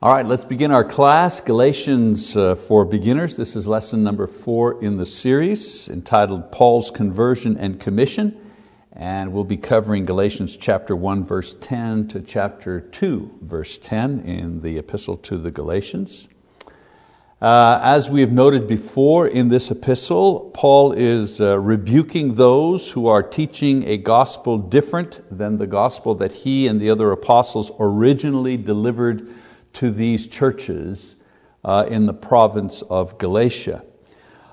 All right, let's begin our class, Galatians uh, for Beginners. This is lesson number four in the series entitled Paul's Conversion and Commission. And we'll be covering Galatians chapter 1, verse 10 to chapter 2, verse 10 in the epistle to the Galatians. Uh, as we have noted before in this epistle, Paul is uh, rebuking those who are teaching a gospel different than the gospel that he and the other apostles originally delivered to these churches uh, in the province of Galatia.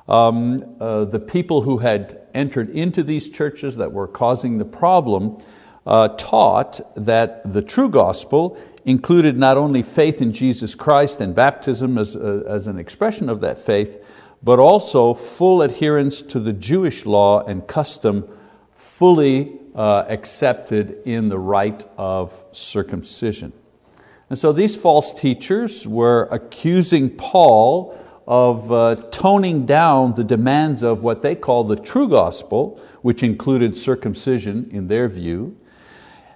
Um, uh, the people who had entered into these churches that were causing the problem uh, taught that the true gospel included not only faith in Jesus Christ and baptism as, uh, as an expression of that faith, but also full adherence to the Jewish law and custom fully uh, accepted in the rite of circumcision. And so these false teachers were accusing Paul of uh, toning down the demands of what they call the true gospel, which included circumcision in their view.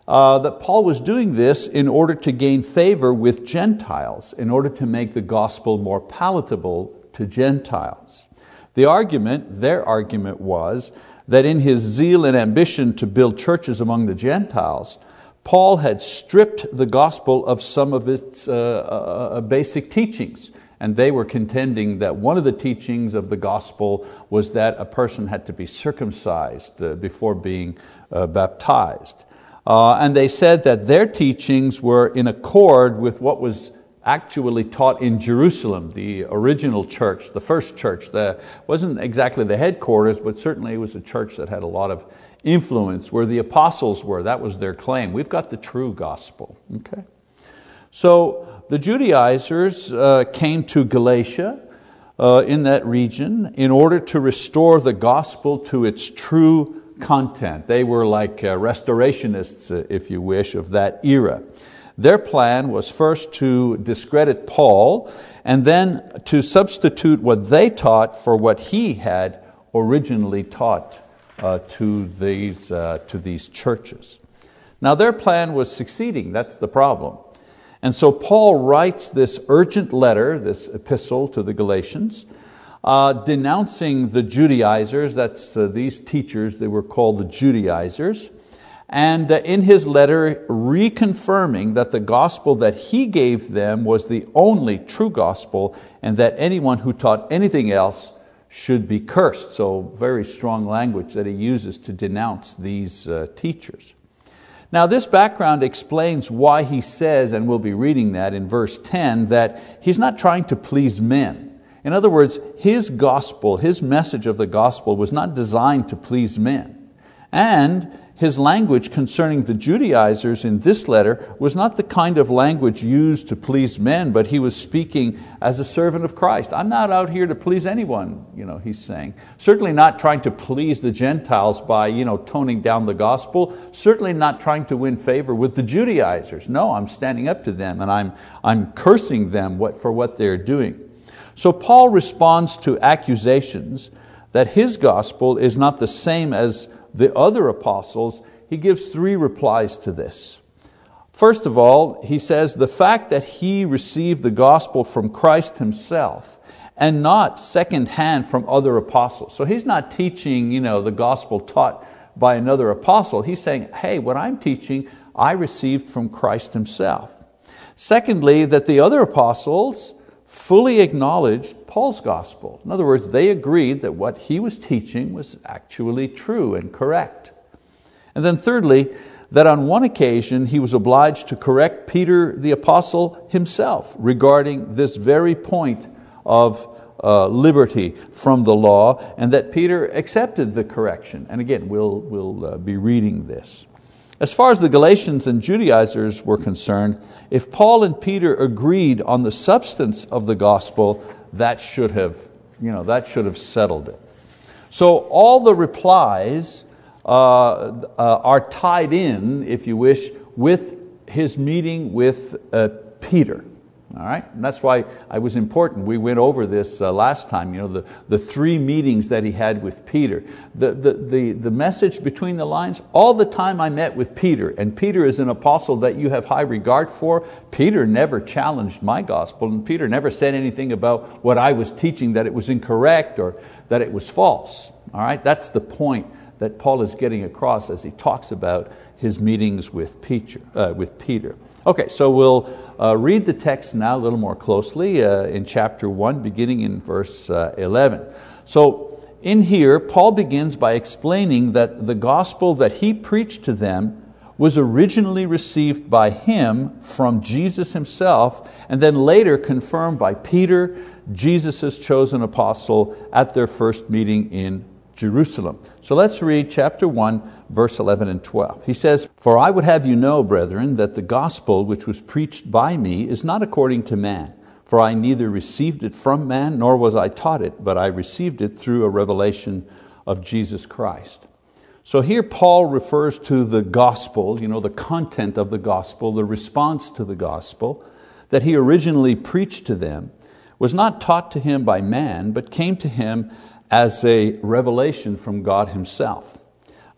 Uh, that Paul was doing this in order to gain favor with Gentiles, in order to make the gospel more palatable to Gentiles. The argument, their argument was that in his zeal and ambition to build churches among the Gentiles, Paul had stripped the gospel of some of its uh, uh, uh, basic teachings. And they were contending that one of the teachings of the gospel was that a person had to be circumcised uh, before being uh, baptized. Uh, and they said that their teachings were in accord with what was actually taught in Jerusalem, the original church, the first church. That wasn't exactly the headquarters, but certainly it was a church that had a lot of influence, where the apostles were. That was their claim. We've got the true gospel. Okay? So the Judaizers uh, came to Galatia uh, in that region in order to restore the gospel to its true content. They were like uh, restorationists, uh, if you wish, of that era. Their plan was first to discredit Paul and then to substitute what they taught for what he had originally taught uh, to, these, uh, to these churches. Now their plan was succeeding, that's the problem. And so Paul writes this urgent letter, this epistle to the Galatians, uh, denouncing the Judaizers, that's uh, these teachers, they were called the Judaizers, and uh, in his letter reconfirming that the gospel that he gave them was the only true gospel and that anyone who taught anything else should be cursed. So, very strong language that he uses to denounce these uh, teachers. Now, this background explains why he says, and we'll be reading that in verse 10, that he's not trying to please men. In other words, his gospel, his message of the gospel was not designed to please men. And his language concerning the Judaizers in this letter was not the kind of language used to please men, but he was speaking as a servant of Christ. I'm not out here to please anyone, you know, he's saying. Certainly not trying to please the Gentiles by you know, toning down the gospel. Certainly not trying to win favor with the Judaizers. No, I'm standing up to them and I'm, I'm cursing them for what they're doing. So Paul responds to accusations that his gospel is not the same as the other apostles, he gives three replies to this. First of all, he says the fact that he received the gospel from Christ himself and not secondhand from other apostles. So he's not teaching you know, the gospel taught by another apostle. He's saying, hey, what I'm teaching, I received from Christ himself. Secondly, that the other apostles fully acknowledged Paul's gospel. In other words, they agreed that what he was teaching was actually true and correct. And then, thirdly, that on one occasion he was obliged to correct Peter the apostle himself regarding this very point of uh, liberty from the law, and that Peter accepted the correction. And again, we'll, we'll uh, be reading this. As far as the Galatians and Judaizers were concerned, if Paul and Peter agreed on the substance of the gospel, that should have, you know, that should have settled it. So all the replies uh, uh, are tied in, if you wish, with his meeting with uh, Peter. All right? And that's why I was important. We went over this uh, last time, you know, the, the three meetings that he had with Peter. The, the, the, the message between the lines, all the time I met with Peter, and Peter is an apostle that you have high regard for, Peter never challenged my gospel, and Peter never said anything about what I was teaching that it was incorrect or that it was false. All right? That's the point that Paul is getting across as he talks about his meetings with Peter. Uh, with Peter. Okay, so we'll uh, read the text now a little more closely uh, in chapter 1, beginning in verse uh, 11. So, in here, Paul begins by explaining that the gospel that he preached to them was originally received by him from Jesus himself, and then later confirmed by Peter, Jesus' chosen apostle, at their first meeting in Jerusalem. So let's read chapter 1, verse 11 and 12. He says, For I would have you know, brethren, that the gospel which was preached by me is not according to man. For I neither received it from man, nor was I taught it, but I received it through a revelation of Jesus Christ. So here Paul refers to the gospel, you know, the content of the gospel, the response to the gospel that he originally preached to them was not taught to him by man, but came to him as a revelation from God Himself.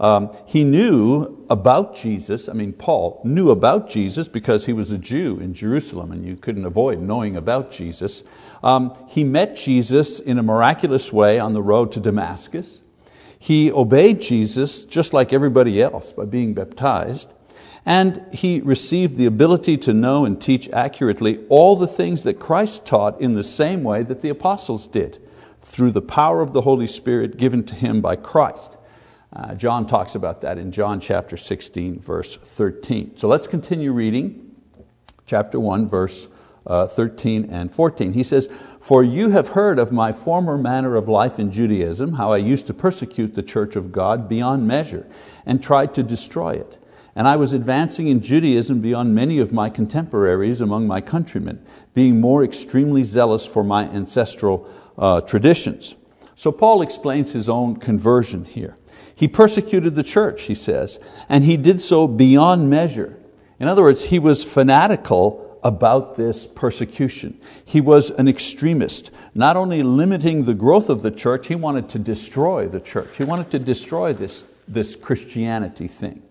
Um, he knew about Jesus, I mean, Paul knew about Jesus because he was a Jew in Jerusalem and you couldn't avoid knowing about Jesus. Um, he met Jesus in a miraculous way on the road to Damascus. He obeyed Jesus just like everybody else by being baptized. And he received the ability to know and teach accurately all the things that Christ taught in the same way that the apostles did through the power of the Holy Spirit given to him by Christ. Uh, John talks about that in John chapter 16, verse 13. So let's continue reading chapter 1, verse uh, 13 and 14. He says, For you have heard of my former manner of life in Judaism, how I used to persecute the church of God beyond measure and tried to destroy it. And I was advancing in Judaism beyond many of my contemporaries among my countrymen, being more extremely zealous for my ancestral uh, traditions. So Paul explains his own conversion here. He persecuted the church, he says, and he did so beyond measure. In other words, he was fanatical about this persecution. He was an extremist, not only limiting the growth of the church, he wanted to destroy the church. He wanted to destroy this, this Christianity thing.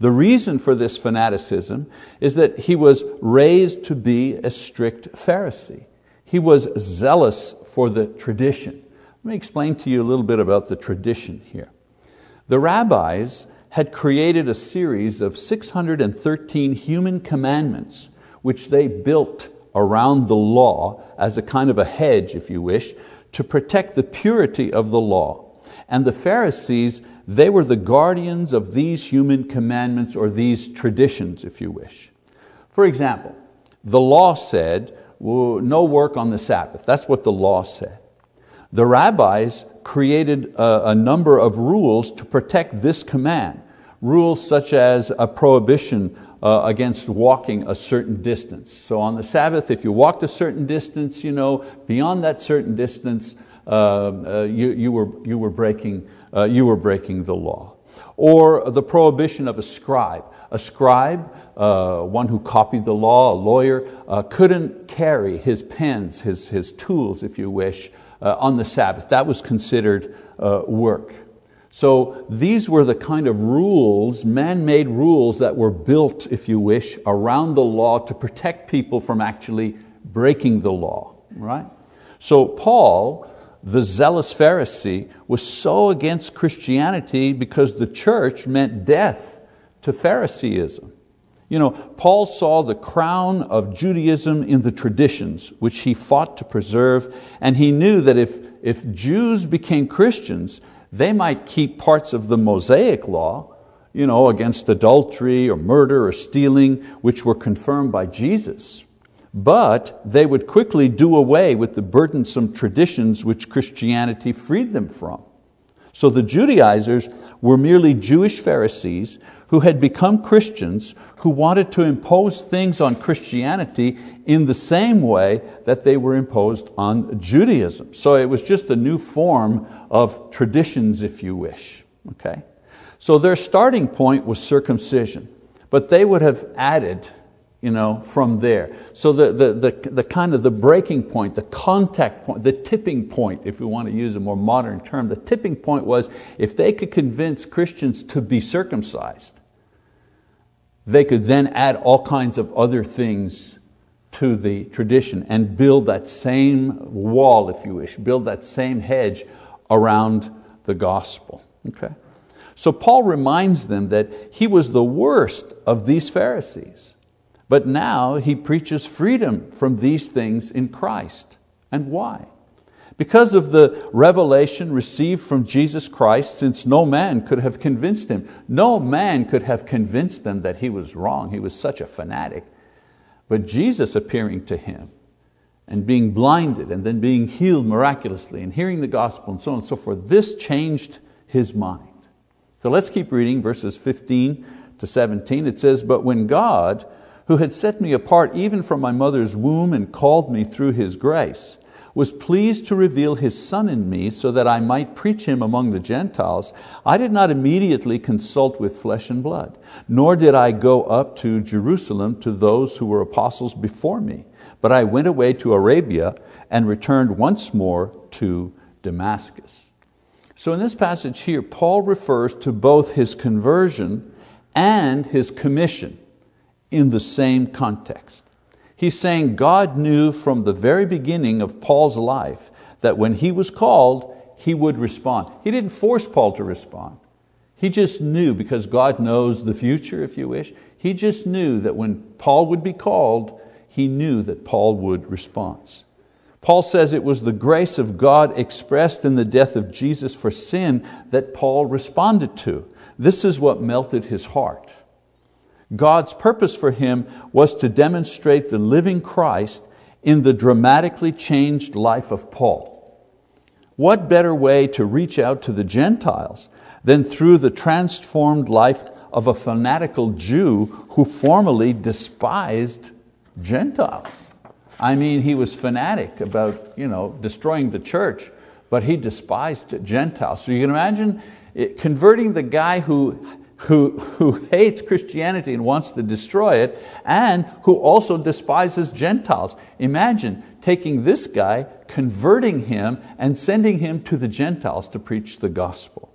The reason for this fanaticism is that he was raised to be a strict Pharisee. He was zealous for the tradition. Let me explain to you a little bit about the tradition here. The rabbis had created a series of 613 human commandments which they built around the law as a kind of a hedge, if you wish, to protect the purity of the law. And the Pharisees, they were the guardians of these human commandments or these traditions, if you wish. For example, the law said no work on the Sabbath. That's what the law said. The rabbis created a, a number of rules to protect this command. Rules such as a prohibition uh, against walking a certain distance. So on the Sabbath, if you walked a certain distance, you know, beyond that certain distance, uh, uh, you, you, were, you, were breaking, uh, you were breaking the law. Or the prohibition of a scribe. A scribe uh, one who copied the law, a lawyer, uh, couldn't carry his pens, his, his tools, if you wish, uh, on the Sabbath. That was considered uh, work. So these were the kind of rules, man made rules that were built, if you wish, around the law to protect people from actually breaking the law. Right? So Paul, the zealous Pharisee, was so against Christianity because the church meant death to Phariseeism. You know, Paul saw the crown of Judaism in the traditions, which he fought to preserve, and he knew that if, if Jews became Christians, they might keep parts of the Mosaic law, you know, against adultery or murder or stealing, which were confirmed by Jesus. But they would quickly do away with the burdensome traditions which Christianity freed them from. So the Judaizers were merely Jewish Pharisees who had become Christians who wanted to impose things on Christianity in the same way that they were imposed on Judaism. So it was just a new form of traditions, if you wish. Okay? So their starting point was circumcision, but they would have added you know, from there. So the, the, the, the, kind of the breaking point, the contact point, the tipping point, if we want to use a more modern term, the tipping point was if they could convince Christians to be circumcised, they could then add all kinds of other things to the tradition and build that same wall, if you wish, build that same hedge around the gospel. Okay? So Paul reminds them that he was the worst of these Pharisees, but now he preaches freedom from these things in Christ. And why? Because of the revelation received from Jesus Christ, since no man could have convinced him. No man could have convinced them that he was wrong. He was such a fanatic. But Jesus appearing to him and being blinded and then being healed miraculously and hearing the gospel and so on and so forth, this changed his mind. So let's keep reading verses 15 to 17. It says, But when God, who had set me apart even from my mother's womb and called me through His grace, was pleased to reveal His Son in me so that I might preach Him among the Gentiles, I did not immediately consult with flesh and blood, nor did I go up to Jerusalem to those who were apostles before me, but I went away to Arabia and returned once more to Damascus. So in this passage here, Paul refers to both his conversion and his commission in the same context. He's saying God knew from the very beginning of Paul's life that when he was called, he would respond. He didn't force Paul to respond. He just knew, because God knows the future, if you wish, he just knew that when Paul would be called, he knew that Paul would respond. Paul says it was the grace of God expressed in the death of Jesus for sin that Paul responded to. This is what melted his heart. God's purpose for him was to demonstrate the living Christ in the dramatically changed life of Paul. What better way to reach out to the Gentiles than through the transformed life of a fanatical Jew who formerly despised Gentiles? I mean, he was fanatic about you know, destroying the church, but he despised Gentiles. So you can imagine converting the guy who who, who hates Christianity and wants to destroy it, and who also despises Gentiles. Imagine taking this guy, converting him, and sending him to the Gentiles to preach the gospel.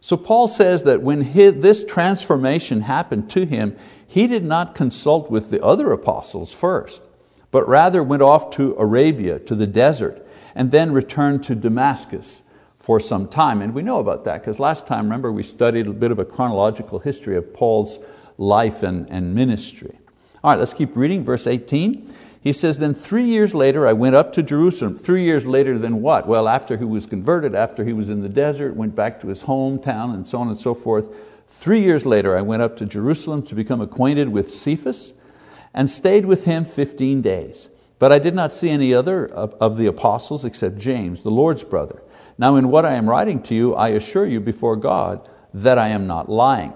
So Paul says that when his, this transformation happened to him, he did not consult with the other apostles first, but rather went off to Arabia, to the desert, and then returned to Damascus for some time. And we know about that because last time, remember, we studied a bit of a chronological history of Paul's life and, and ministry. All right, let's keep reading, verse 18. He says, Then three years later I went up to Jerusalem. Three years later than what? Well, after he was converted, after he was in the desert, went back to his hometown, and so on and so forth. Three years later I went up to Jerusalem to become acquainted with Cephas and stayed with him 15 days. But I did not see any other of, of the apostles except James, the Lord's brother. Now, in what I am writing to you, I assure you before God that I am not lying.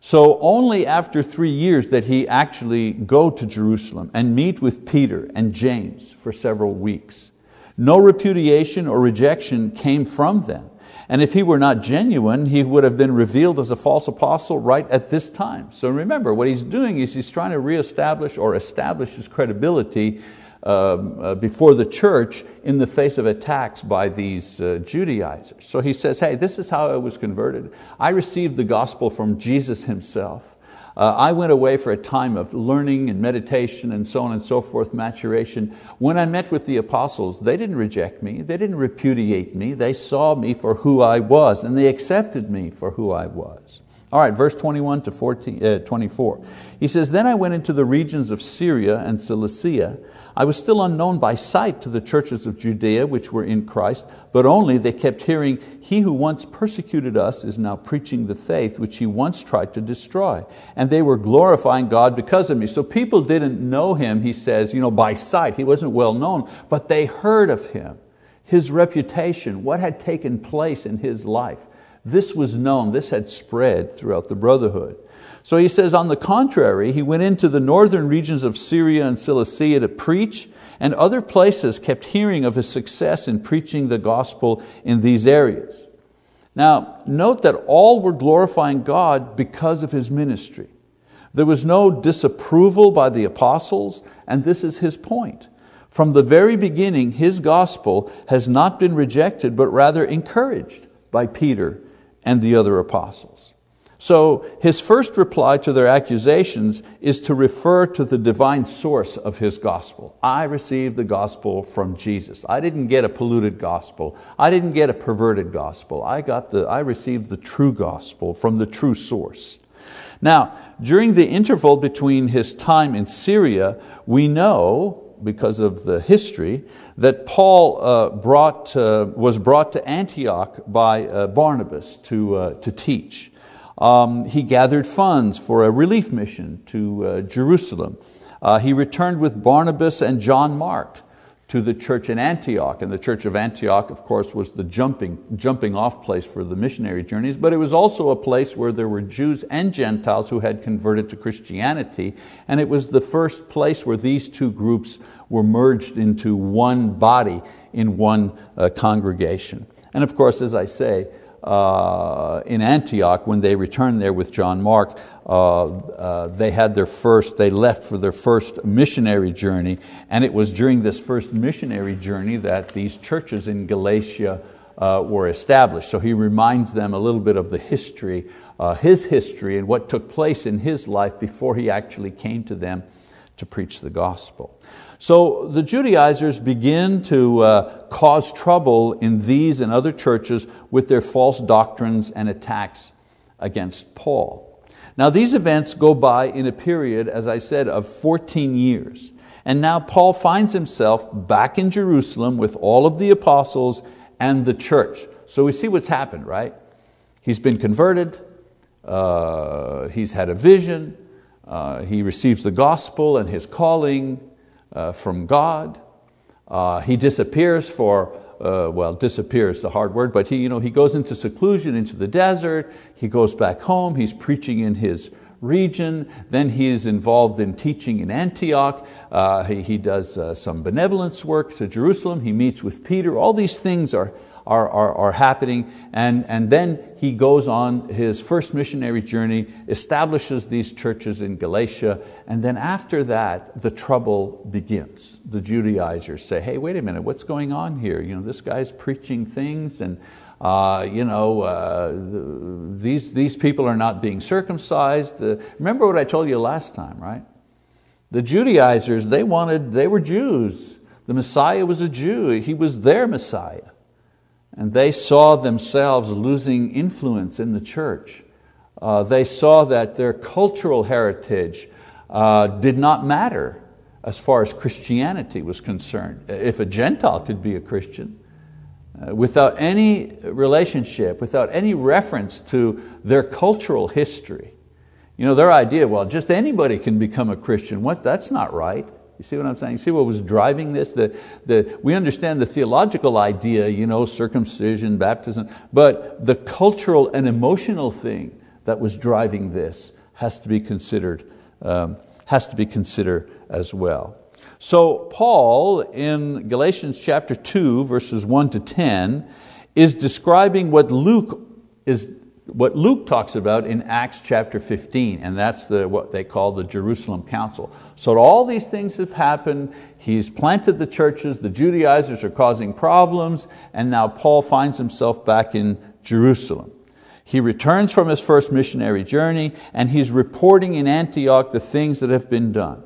So only after three years did he actually go to Jerusalem and meet with Peter and James for several weeks. No repudiation or rejection came from them. And if he were not genuine, he would have been revealed as a false apostle right at this time. So remember, what he's doing is he's trying to reestablish or establish his credibility uh, before the church in the face of attacks by these uh, Judaizers. So he says, hey, this is how I was converted. I received the gospel from Jesus himself. Uh, I went away for a time of learning and meditation and so on and so forth, maturation. When I met with the apostles, they didn't reject me, they didn't repudiate me, they saw me for who I was and they accepted me for who I was. All right, verse 21 to 14, uh, 24. He says, Then I went into the regions of Syria and Cilicia I was still unknown by sight to the churches of Judea which were in Christ, but only they kept hearing, He who once persecuted us is now preaching the faith which he once tried to destroy. And they were glorifying God because of me. So people didn't know him, he says, you know, by sight. He wasn't well known, but they heard of him, his reputation, what had taken place in his life. This was known, this had spread throughout the brotherhood. So he says, on the contrary, he went into the northern regions of Syria and Cilicia to preach, and other places kept hearing of his success in preaching the gospel in these areas. Now, note that all were glorifying God because of his ministry. There was no disapproval by the apostles, and this is his point. From the very beginning, his gospel has not been rejected, but rather encouraged by Peter and the other apostles. So his first reply to their accusations is to refer to the divine source of his gospel. I received the gospel from Jesus. I didn't get a polluted gospel. I didn't get a perverted gospel. I, got the, I received the true gospel from the true source. Now, during the interval between his time in Syria, we know, because of the history, that Paul uh, brought, uh, was brought to Antioch by uh, Barnabas to, uh, to teach. Um, he gathered funds for a relief mission to uh, Jerusalem. Uh, he returned with Barnabas and John Mark to the church in Antioch. And the church of Antioch, of course, was the jumping, jumping off place for the missionary journeys, but it was also a place where there were Jews and Gentiles who had converted to Christianity. And it was the first place where these two groups were merged into one body in one uh, congregation. And of course, as I say, uh, in Antioch, when they returned there with John Mark, uh, uh, they had their first, they left for their first missionary journey, and it was during this first missionary journey that these churches in Galatia uh, were established. So he reminds them a little bit of the history, uh, his history, and what took place in his life before he actually came to them to preach the gospel. So the Judaizers begin to uh, cause trouble in these and other churches with their false doctrines and attacks against Paul. Now, these events go by in a period, as I said, of 14 years. And now Paul finds himself back in Jerusalem with all of the apostles and the church. So we see what's happened, right? He's been converted, uh, he's had a vision, uh, he receives the gospel and his calling, uh, from God. Uh, he disappears for, uh, well, disappears the hard word, but he, you know, he goes into seclusion, into the desert. He goes back home. He's preaching in his region. Then he is involved in teaching in Antioch. Uh, he, he does uh, some benevolence work to Jerusalem. He meets with Peter. All these things are are, are, are happening. And, and then he goes on his first missionary journey, establishes these churches in Galatia, and then after that, the trouble begins. The Judaizers say, hey, wait a minute, what's going on here? You know, this guy's preaching things and uh, you know, uh, these, these people are not being circumcised. Uh, remember what I told you last time, right? The Judaizers, they wanted, they were Jews. The Messiah was a Jew. He was their Messiah. And they saw themselves losing influence in the church. Uh, they saw that their cultural heritage uh, did not matter as far as Christianity was concerned. If a Gentile could be a Christian, uh, without any relationship, without any reference to their cultural history, you know, their idea, well, just anybody can become a Christian. What? That's not right. You see what I'm saying? See what was driving this? The, the, we understand the theological idea, you know, circumcision, baptism, but the cultural and emotional thing that was driving this has to be considered, um, has to be considered as well. So Paul in Galatians chapter 2, verses 1 to 10, is describing what Luke is what Luke talks about in Acts chapter 15, and that's the, what they call the Jerusalem Council. So all these things have happened. He's planted the churches, the Judaizers are causing problems, and now Paul finds himself back in Jerusalem. He returns from his first missionary journey, and he's reporting in Antioch the things that have been done.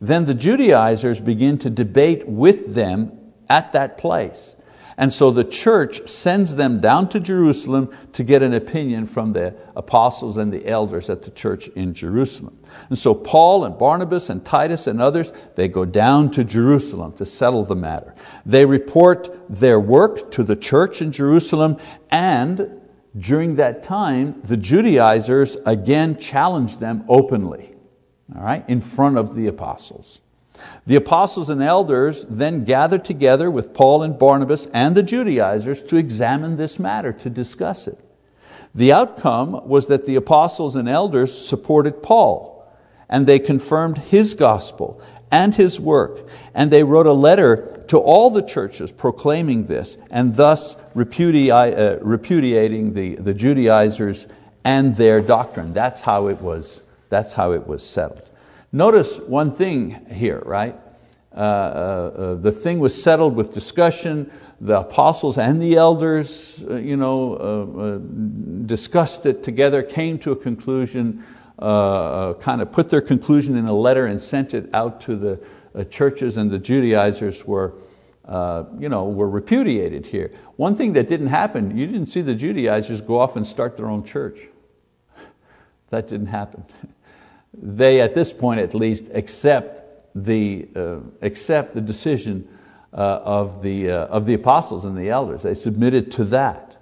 Then the Judaizers begin to debate with them at that place. And so the church sends them down to Jerusalem to get an opinion from the apostles and the elders at the church in Jerusalem. And so Paul and Barnabas and Titus and others, they go down to Jerusalem to settle the matter. They report their work to the church in Jerusalem and during that time, the Judaizers again challenge them openly, all right, in front of the apostles. The apostles and elders then gathered together with Paul and Barnabas and the Judaizers to examine this matter, to discuss it. The outcome was that the apostles and elders supported Paul and they confirmed his gospel and his work, and they wrote a letter to all the churches proclaiming this and thus uh, repudiating the, the Judaizers and their doctrine. That's how it was That's how it was settled. Notice one thing here, right? Uh, uh, uh, the thing was settled with discussion. The apostles and the elders uh, you know, uh, uh, discussed it together, came to a conclusion, kind of put their conclusion in a letter and sent it out to the churches, and the Judaizers were, you know, were repudiated here. One thing that didn't happen, you didn't see the Judaizers go off and start their own church. That didn't happen. They, at this point at least, accept the, uh, accept the decision uh, of, the, uh, of the apostles and the elders. They submitted to that.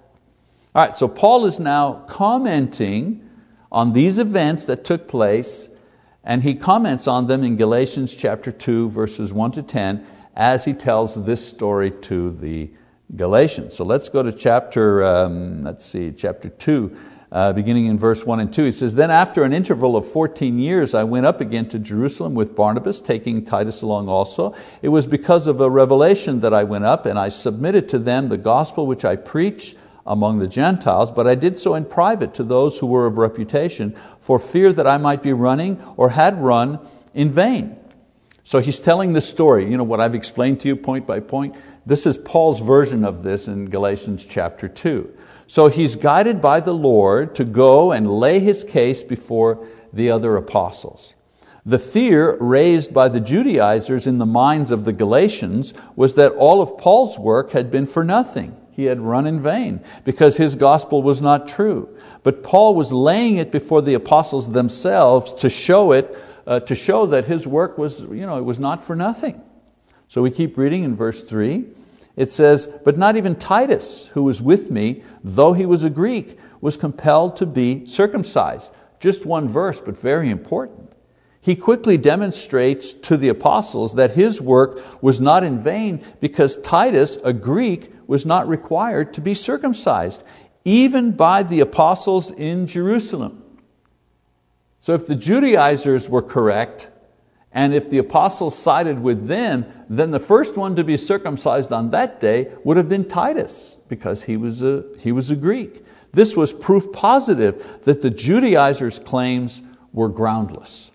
All right, so Paul is now commenting on these events that took place, and he comments on them in Galatians chapter 2, verses 1 to 10, as he tells this story to the Galatians. So let's go to chapter, um, let's see, chapter 2, uh, beginning in verse 1 and 2. He says, Then after an interval of 14 years, I went up again to Jerusalem with Barnabas, taking Titus along also. It was because of a revelation that I went up, and I submitted to them the gospel which I preached among the Gentiles, but I did so in private to those who were of reputation, for fear that I might be running or had run in vain. So he's telling this story, you know what I've explained to you point by point. This is Paul's version of this in Galatians chapter 2. So he's guided by the Lord to go and lay his case before the other apostles. The fear raised by the Judaizers in the minds of the Galatians was that all of Paul's work had been for nothing. He had run in vain because his gospel was not true. But Paul was laying it before the apostles themselves to show it, uh, to show that his work was, you know, it was not for nothing. So we keep reading in verse 3. It says, But not even Titus, who was with me, though he was a Greek, was compelled to be circumcised. Just one verse, but very important. He quickly demonstrates to the apostles that his work was not in vain because Titus, a Greek, was not required to be circumcised, even by the apostles in Jerusalem. So if the Judaizers were correct, and if the apostles sided with them, then the first one to be circumcised on that day would have been Titus, because he was a, he was a Greek. This was proof positive that the Judaizers' claims were groundless.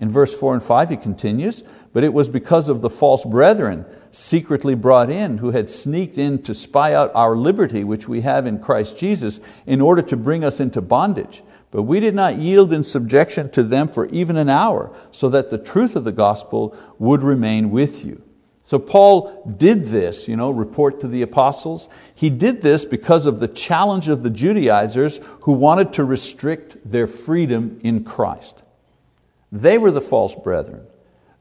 In verse 4 and 5 he continues, but it was because of the false brethren secretly brought in who had sneaked in to spy out our liberty which we have in Christ Jesus in order to bring us into bondage. But we did not yield in subjection to them for even an hour, so that the truth of the gospel would remain with you. So Paul did this, you know, report to the apostles. He did this because of the challenge of the Judaizers who wanted to restrict their freedom in Christ. They were the false brethren.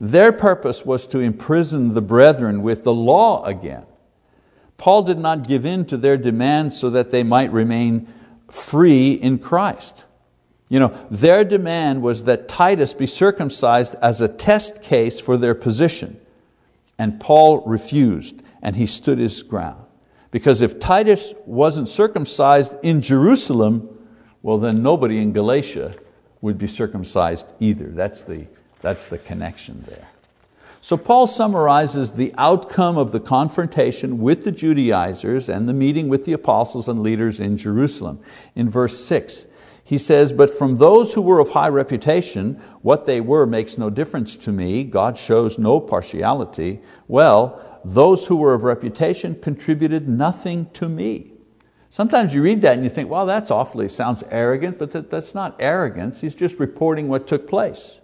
Their purpose was to imprison the brethren with the law again. Paul did not give in to their demands so that they might remain free in Christ. You know, their demand was that Titus be circumcised as a test case for their position. And Paul refused, and he stood his ground. Because if Titus wasn't circumcised in Jerusalem, well, then nobody in Galatia would be circumcised either. That's the, that's the connection there. So Paul summarizes the outcome of the confrontation with the Judaizers and the meeting with the apostles and leaders in Jerusalem. In verse 6, he says, But from those who were of high reputation, what they were makes no difference to me. God shows no partiality. Well, those who were of reputation contributed nothing to me. Sometimes you read that and you think, well, that's awfully, sounds arrogant, but that, that's not arrogance. He's just reporting what took place.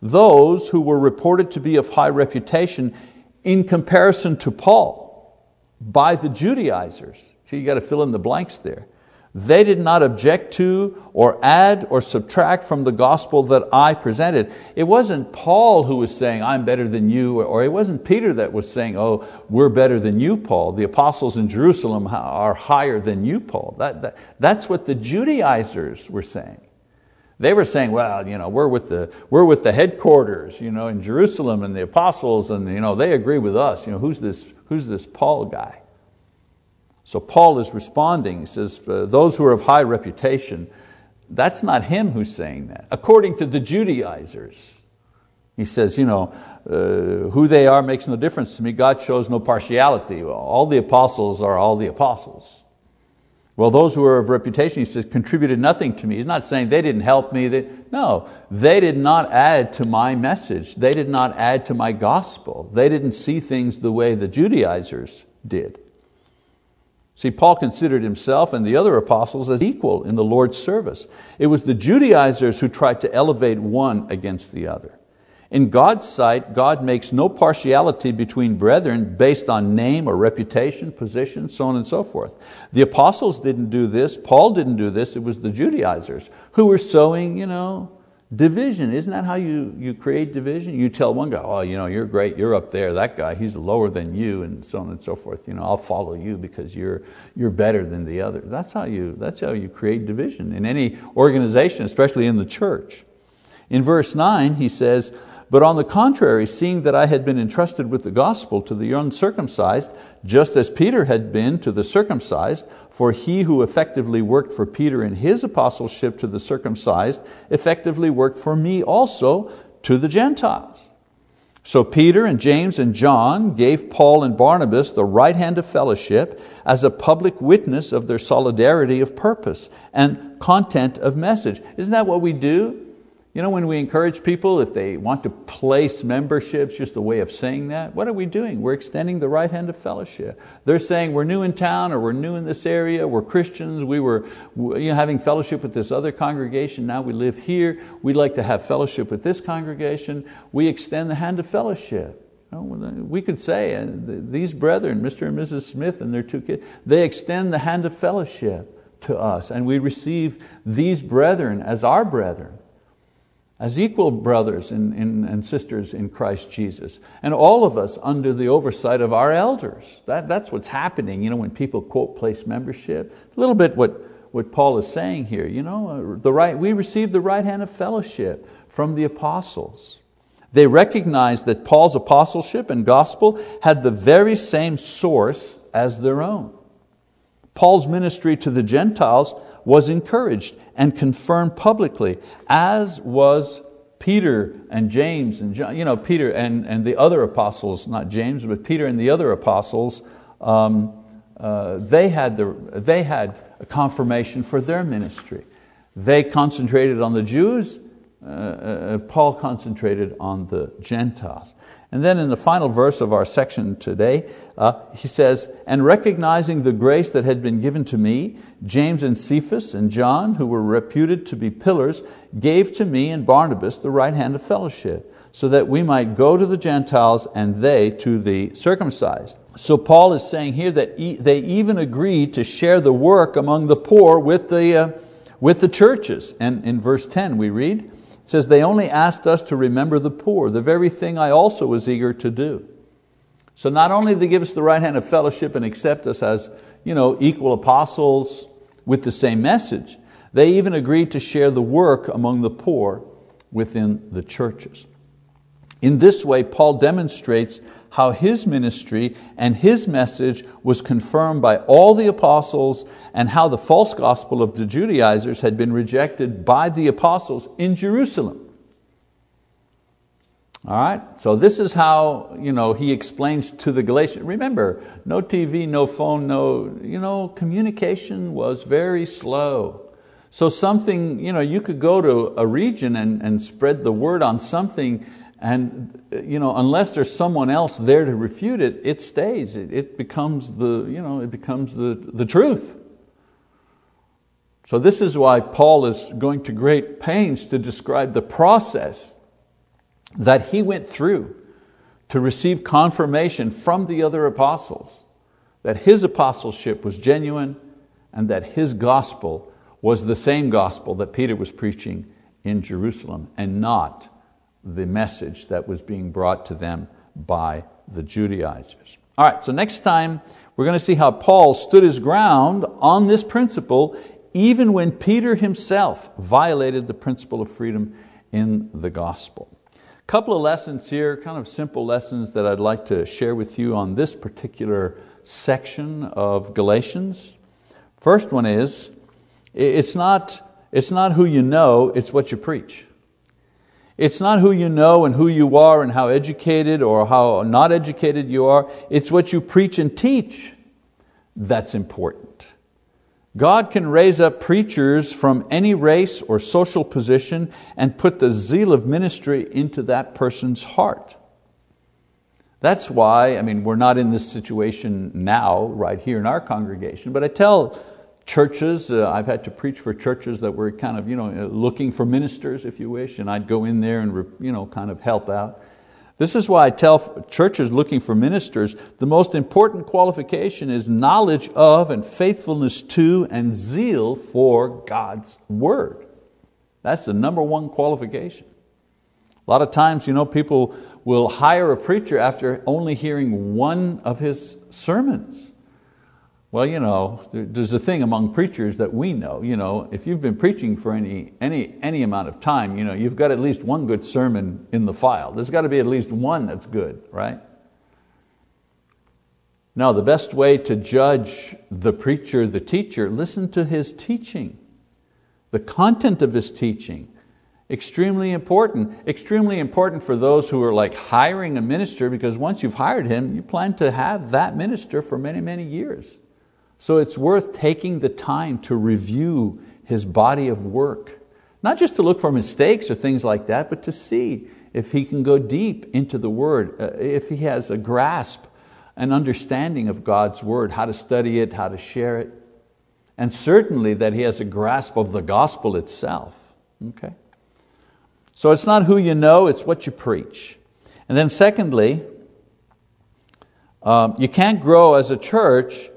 Those who were reported to be of high reputation in comparison to Paul by the Judaizers. See, you got to fill in the blanks there. They did not object to or add or subtract from the gospel that I presented. It wasn't Paul who was saying, I'm better than you, or it wasn't Peter that was saying, Oh, we're better than you, Paul. The apostles in Jerusalem are higher than you, Paul. That, that, that's what the Judaizers were saying. They were saying, well, you know, we're with the, we're with the headquarters you know, in Jerusalem and the apostles, and you know, they agree with us. You know, who's, this, who's this Paul guy? So Paul is responding. He says, Those who are of high reputation, that's not him who's saying that. According to the Judaizers, he says, you know, uh, who they are makes no difference to me. God shows no partiality. All the apostles are all the apostles. Well, those who are of reputation, he says, contributed nothing to me. He's not saying they didn't help me. They, no, they did not add to my message. They did not add to my gospel. They didn't see things the way the Judaizers did. See, Paul considered himself and the other apostles as equal in the Lord's service. It was the Judaizers who tried to elevate one against the other. In God's sight, God makes no partiality between brethren based on name or reputation, position, so on and so forth. The apostles didn't do this, Paul didn't do this, it was the Judaizers who were sowing you know, division. Isn't that how you, you create division? You tell one guy, oh, you know, you're great, you're up there, that guy, he's lower than you, and so on and so forth. You know, I'll follow you because you're, you're better than the other. That's how, you, that's how you create division in any organization, especially in the church. In verse 9, he says, but on the contrary, seeing that I had been entrusted with the gospel to the uncircumcised, just as Peter had been to the circumcised, for he who effectively worked for Peter in his apostleship to the circumcised, effectively worked for me also to the Gentiles. So Peter and James and John gave Paul and Barnabas the right hand of fellowship as a public witness of their solidarity of purpose and content of message. Isn't that what we do? You know, when we encourage people, if they want to place memberships, just a way of saying that, what are we doing? We're extending the right hand of fellowship. They're saying we're new in town or we're new in this area, we're Christians, we were you know, having fellowship with this other congregation, now we live here, we'd like to have fellowship with this congregation. We extend the hand of fellowship. We could say, uh, these brethren, Mr. and Mrs. Smith and their two kids, they extend the hand of fellowship to us, and we receive these brethren as our brethren as equal brothers and, and, and, sisters in Christ Jesus. And all of us under the oversight of our elders. That, that's what's happening you know, when people quote place membership. A little bit what, what Paul is saying here. You know, uh, the right, we receive the right hand of fellowship from the apostles. They recognized that Paul's apostleship and gospel had the very same source as their own. Paul's ministry to the Gentiles was encouraged and confirmed publicly, as was Peter and James and John, you know, Peter and, and the other apostles, not James, but Peter and the other apostles, um, uh, they, had the, they had a confirmation for their ministry. They concentrated on the Jews, uh, uh, Paul concentrated on the Gentiles. And then in the final verse of our section today, uh, he says, And recognizing the grace that had been given to me, James and Cephas and John, who were reputed to be pillars, gave to me and Barnabas the right hand of fellowship, so that we might go to the Gentiles and they to the circumcised. So Paul is saying here that they even agreed to share the work among the poor with the, uh, with the churches. And in verse 10 we read, says, They only asked us to remember the poor, the very thing I also was eager to do. So not only did they give us the right hand of fellowship and accept us as you know, equal apostles with the same message, they even agreed to share the work among the poor within the churches. In this way, Paul demonstrates how his ministry and his message was confirmed by all the apostles and how the false gospel of the Judaizers had been rejected by the apostles in Jerusalem. All right, so this is how you know, he explains to the Galatians. Remember, no TV, no phone, no, you know, communication was very slow. So something, you know, you could go to a region and, and spread the word on something and you know, unless there's someone else there to refute it, it stays. It, it becomes, the, you know, it becomes the, the truth. So this is why Paul is going to great pains to describe the process that he went through to receive confirmation from the other apostles that his apostleship was genuine and that his gospel was the same gospel that Peter was preaching in Jerusalem and not the message that was being brought to them by the Judaizers. All right, so next time we're going to see how Paul stood his ground on this principle even when Peter himself violated the principle of freedom in the gospel. A couple of lessons here, kind of simple lessons that I'd like to share with you on this particular section of Galatians. First one is, it's not, it's not who you know, it's what you preach. It's not who you know and who you are and how educated or how not educated you are. It's what you preach and teach that's important. God can raise up preachers from any race or social position and put the zeal of ministry into that person's heart. That's why, I mean, we're not in this situation now, right here in our congregation, but I tell churches, uh, I've had to preach for churches that were kind of you know, looking for ministers, if you wish, and I'd go in there and you know, kind of help out. This is why I tell churches looking for ministers, the most important qualification is knowledge of and faithfulness to and zeal for God's word. That's the number one qualification. A lot of times, you know, people will hire a preacher after only hearing one of his sermons. Well, you know, there's a thing among preachers that we know. You know, if you've been preaching for any, any, any amount of time, you know, you've got at least one good sermon in the file. There's got to be at least one that's good, right? Now, the best way to judge the preacher, the teacher, listen to his teaching, the content of his teaching. Extremely important. Extremely important for those who are like hiring a minister because once you've hired him, you plan to have that minister for many, many years. So it's worth taking the time to review his body of work. Not just to look for mistakes or things like that, but to see if he can go deep into the Word, uh, if he has a grasp, an understanding of God's Word, how to study it, how to share it, and certainly that he has a grasp of the gospel itself. Okay? So it's not who you know, it's what you preach. And then secondly, um, you can't grow as a church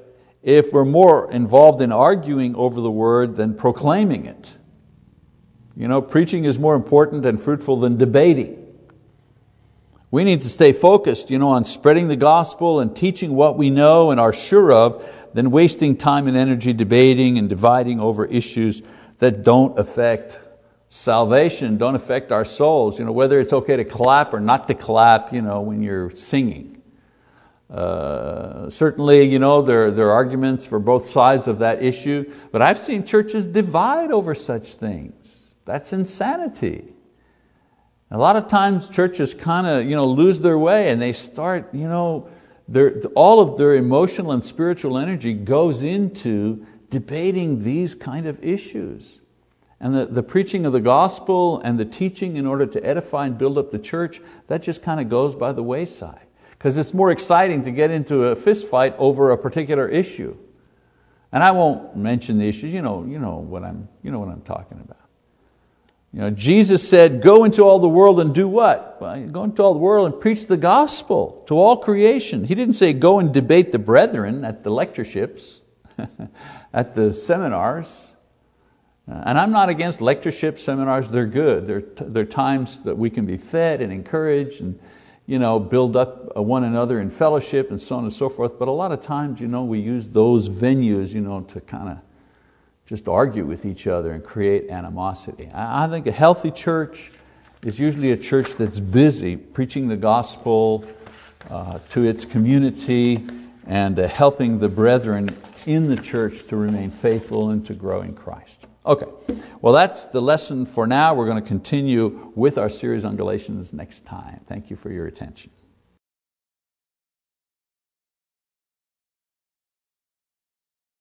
if we're more involved in arguing over the word than proclaiming it. You know, preaching is more important and fruitful than debating. We need to stay focused you know, on spreading the gospel and teaching what we know and are sure of than wasting time and energy debating and dividing over issues that don't affect salvation, don't affect our souls. You know, whether it's okay to clap or not to clap you know, when you're singing. Uh, certainly, you know, there, there are arguments for both sides of that issue, but I've seen churches divide over such things. That's insanity. A lot of times churches kind of you know, lose their way and they start, you know, their, all of their emotional and spiritual energy goes into debating these kind of issues. And the, the preaching of the gospel and the teaching in order to edify and build up the church, that just kind of goes by the wayside because it's more exciting to get into a fist fight over a particular issue. And I won't mention the issues, you know, you know, what, I'm, you know what I'm talking about. You know, Jesus said, go into all the world and do what? Well, go into all the world and preach the gospel to all creation. He didn't say go and debate the brethren at the lectureships, at the seminars. Uh, and I'm not against lectureships, seminars, they're good. They're, they're times that we can be fed and encouraged and you know, build up uh, one another in fellowship and so on and so forth. But a lot of times you know, we use those venues you know, to kind of just argue with each other and create animosity. I think a healthy church is usually a church that's busy preaching the gospel uh, to its community and uh, helping the brethren in the church to remain faithful and to grow in Christ. Okay, well that's the lesson for now. We're going to continue with our series on Galatians next time. Thank you for your attention.